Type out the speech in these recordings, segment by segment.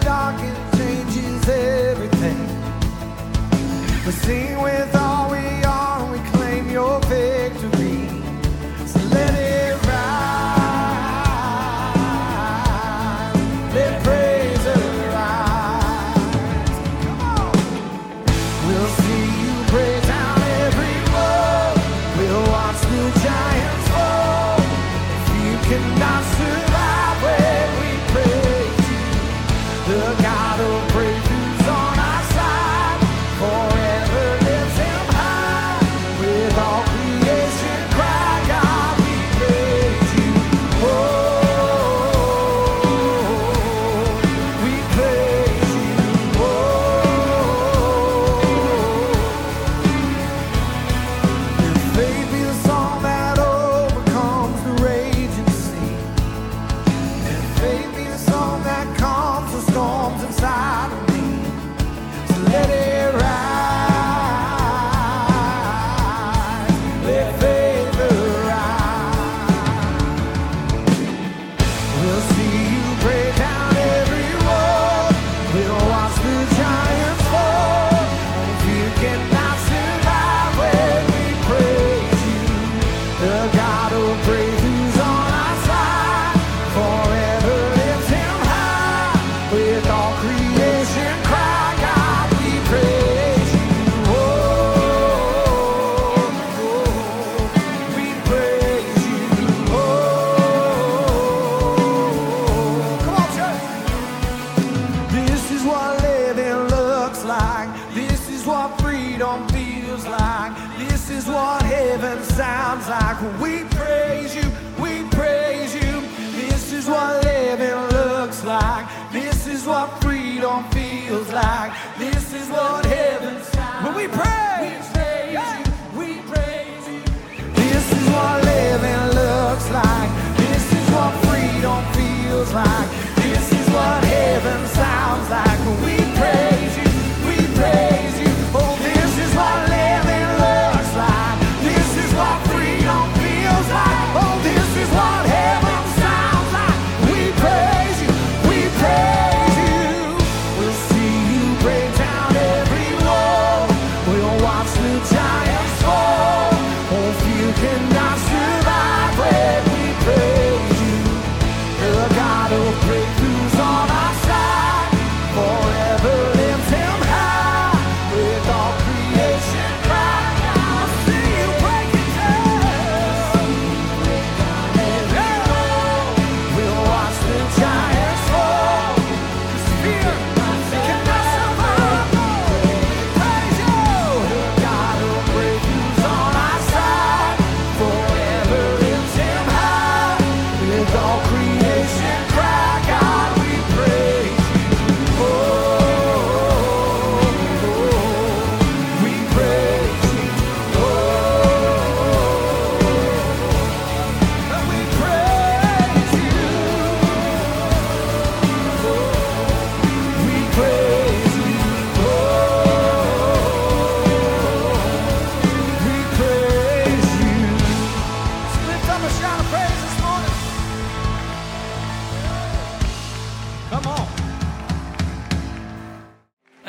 dark, it changes everything. We sing with God of praise.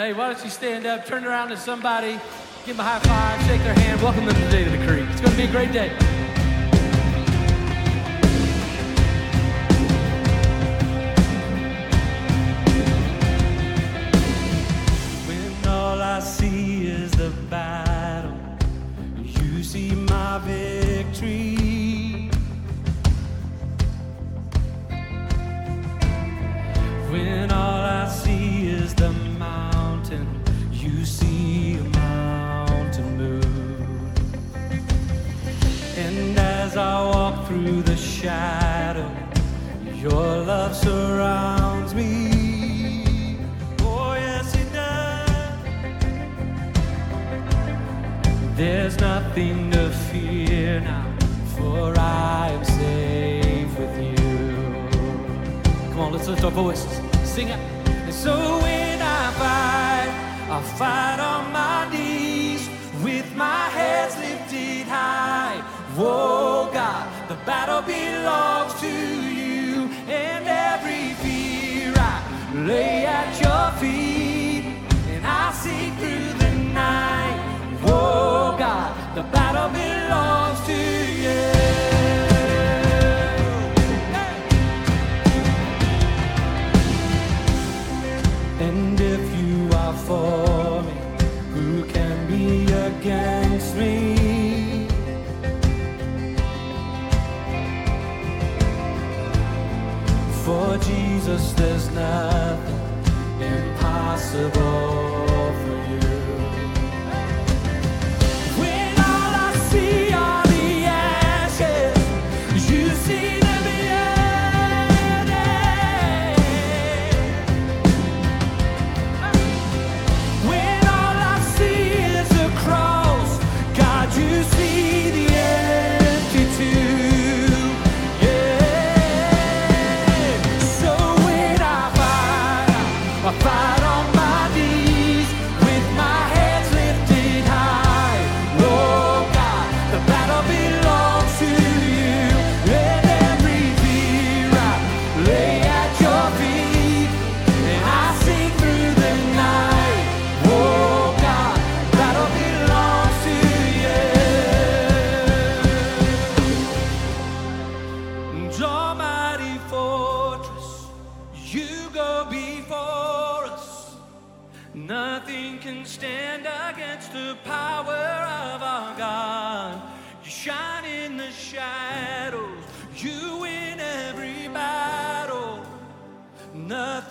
Hey, why don't you stand up, turn around to somebody, give them a high five, shake their hand, welcome them today to the creek. It's going to be a great day. When all I see is the battle, you see my victory. When all I see is the as I walk through the shadow, your love surrounds me. Oh, yes, it does. There's nothing to fear now, for I am safe with you. Come on, let's lift our voices. Sing it. And so when I fight, I fight on my knees with my heads lifted high. Whoa, God, the battle belongs to you, and every fear I lay at your feet, and I see through the night. Whoa, God, the battle belongs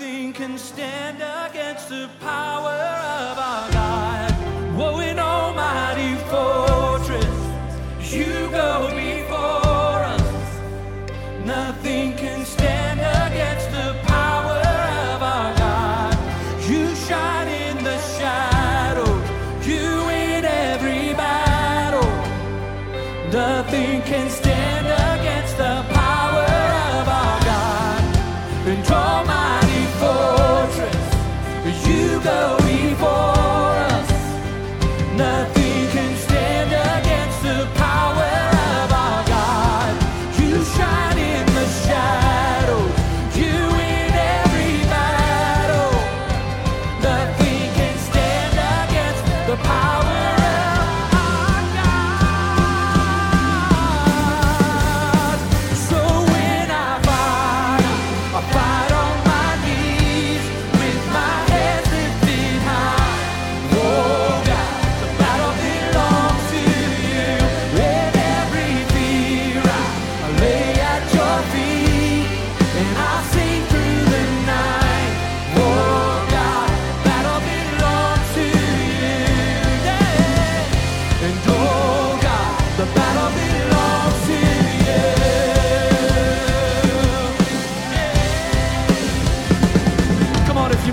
Nothing can stand against the power of our God. Whoa, an almighty fortress, you go before us. Nothing can stand against the power of our God. You shine in the shadows, you win every battle. Nothing can stand against the power of our God. And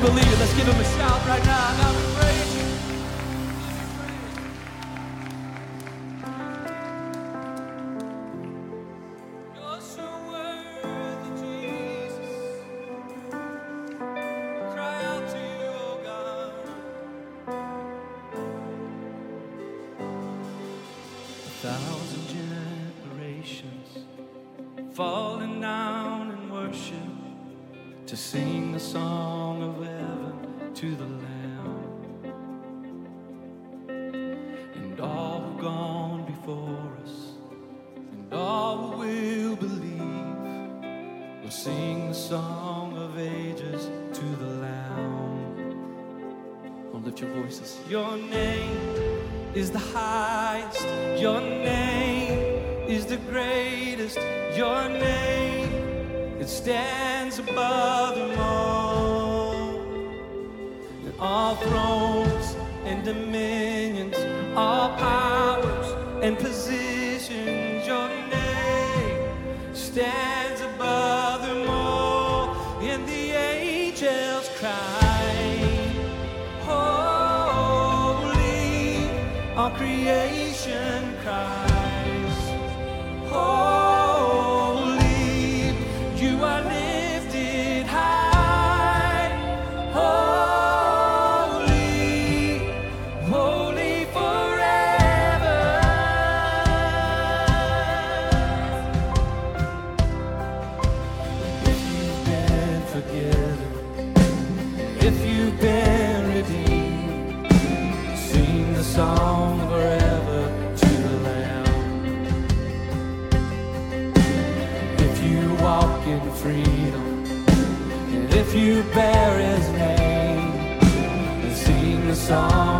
believe it, let's give him a shout right now. To the Lamb. And all who've gone before us, and all who will believe, we'll sing the song of ages to the Lamb. On, lift your voices. Your name is the highest. Your name is the greatest. Your name, it stands above them all all thrones and dominions, all powers and positions. Your name stands above them all, and the angels cry, Holy, all creation.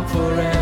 forever.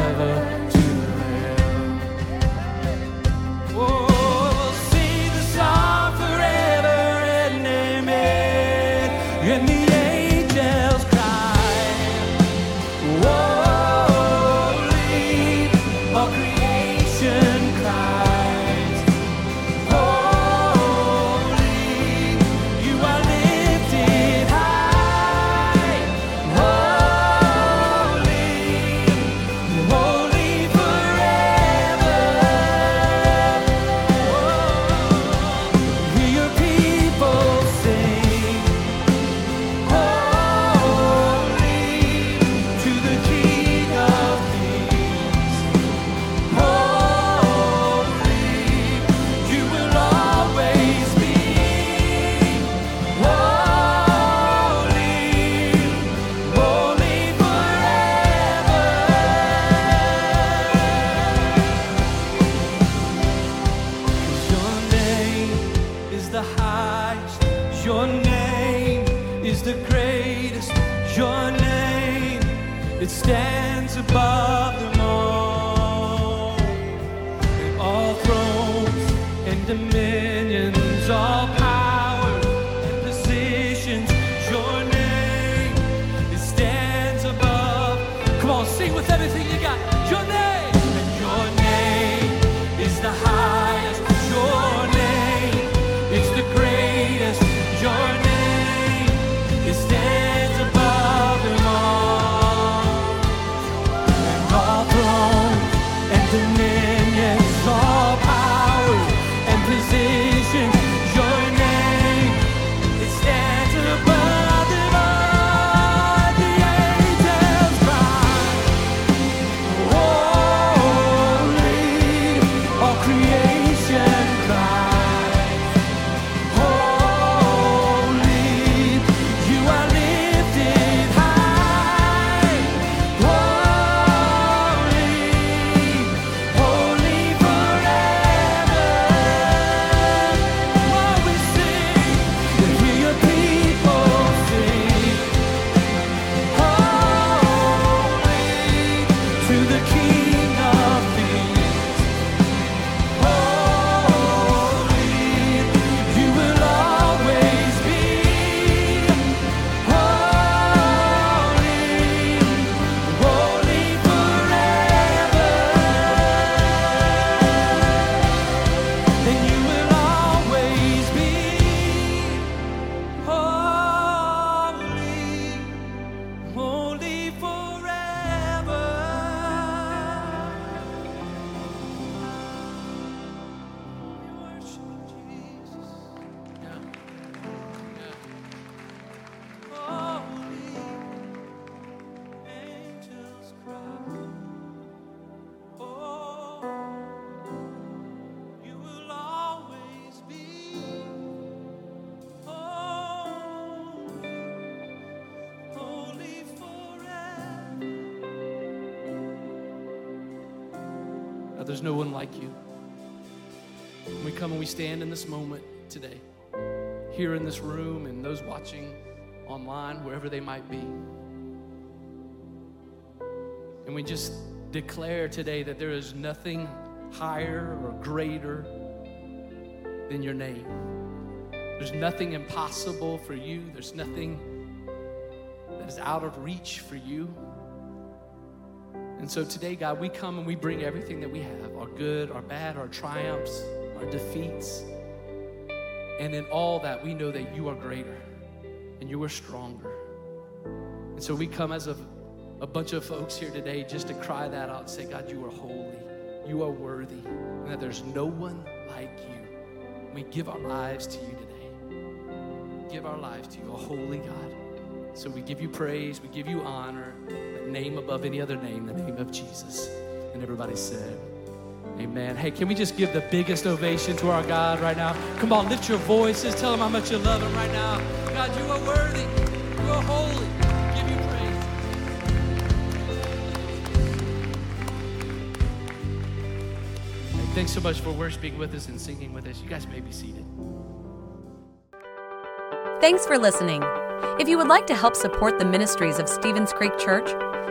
stands above. There's no one like you. We come and we stand in this moment today, here in this room, and those watching online, wherever they might be. And we just declare today that there is nothing higher or greater than your name. There's nothing impossible for you, there's nothing that is out of reach for you. And so today, God, we come and we bring everything that we have our good, our bad, our triumphs, our defeats. And in all that, we know that you are greater and you are stronger. And so we come as a, a bunch of folks here today just to cry that out and say, God, you are holy, you are worthy, and that there's no one like you. We give our lives to you today. Give our lives to you, a holy God. So we give you praise, we give you honor, name above any other name, the name of Jesus. And everybody said, Amen. Hey, can we just give the biggest ovation to our God right now? Come on, lift your voices. Tell him how much you love him right now. God, you are worthy. You are holy. Give you praise. Hey, thanks so much for worshiping with us and singing with us. You guys may be seated. Thanks for listening. If you would like to help support the ministries of Stevens Creek Church,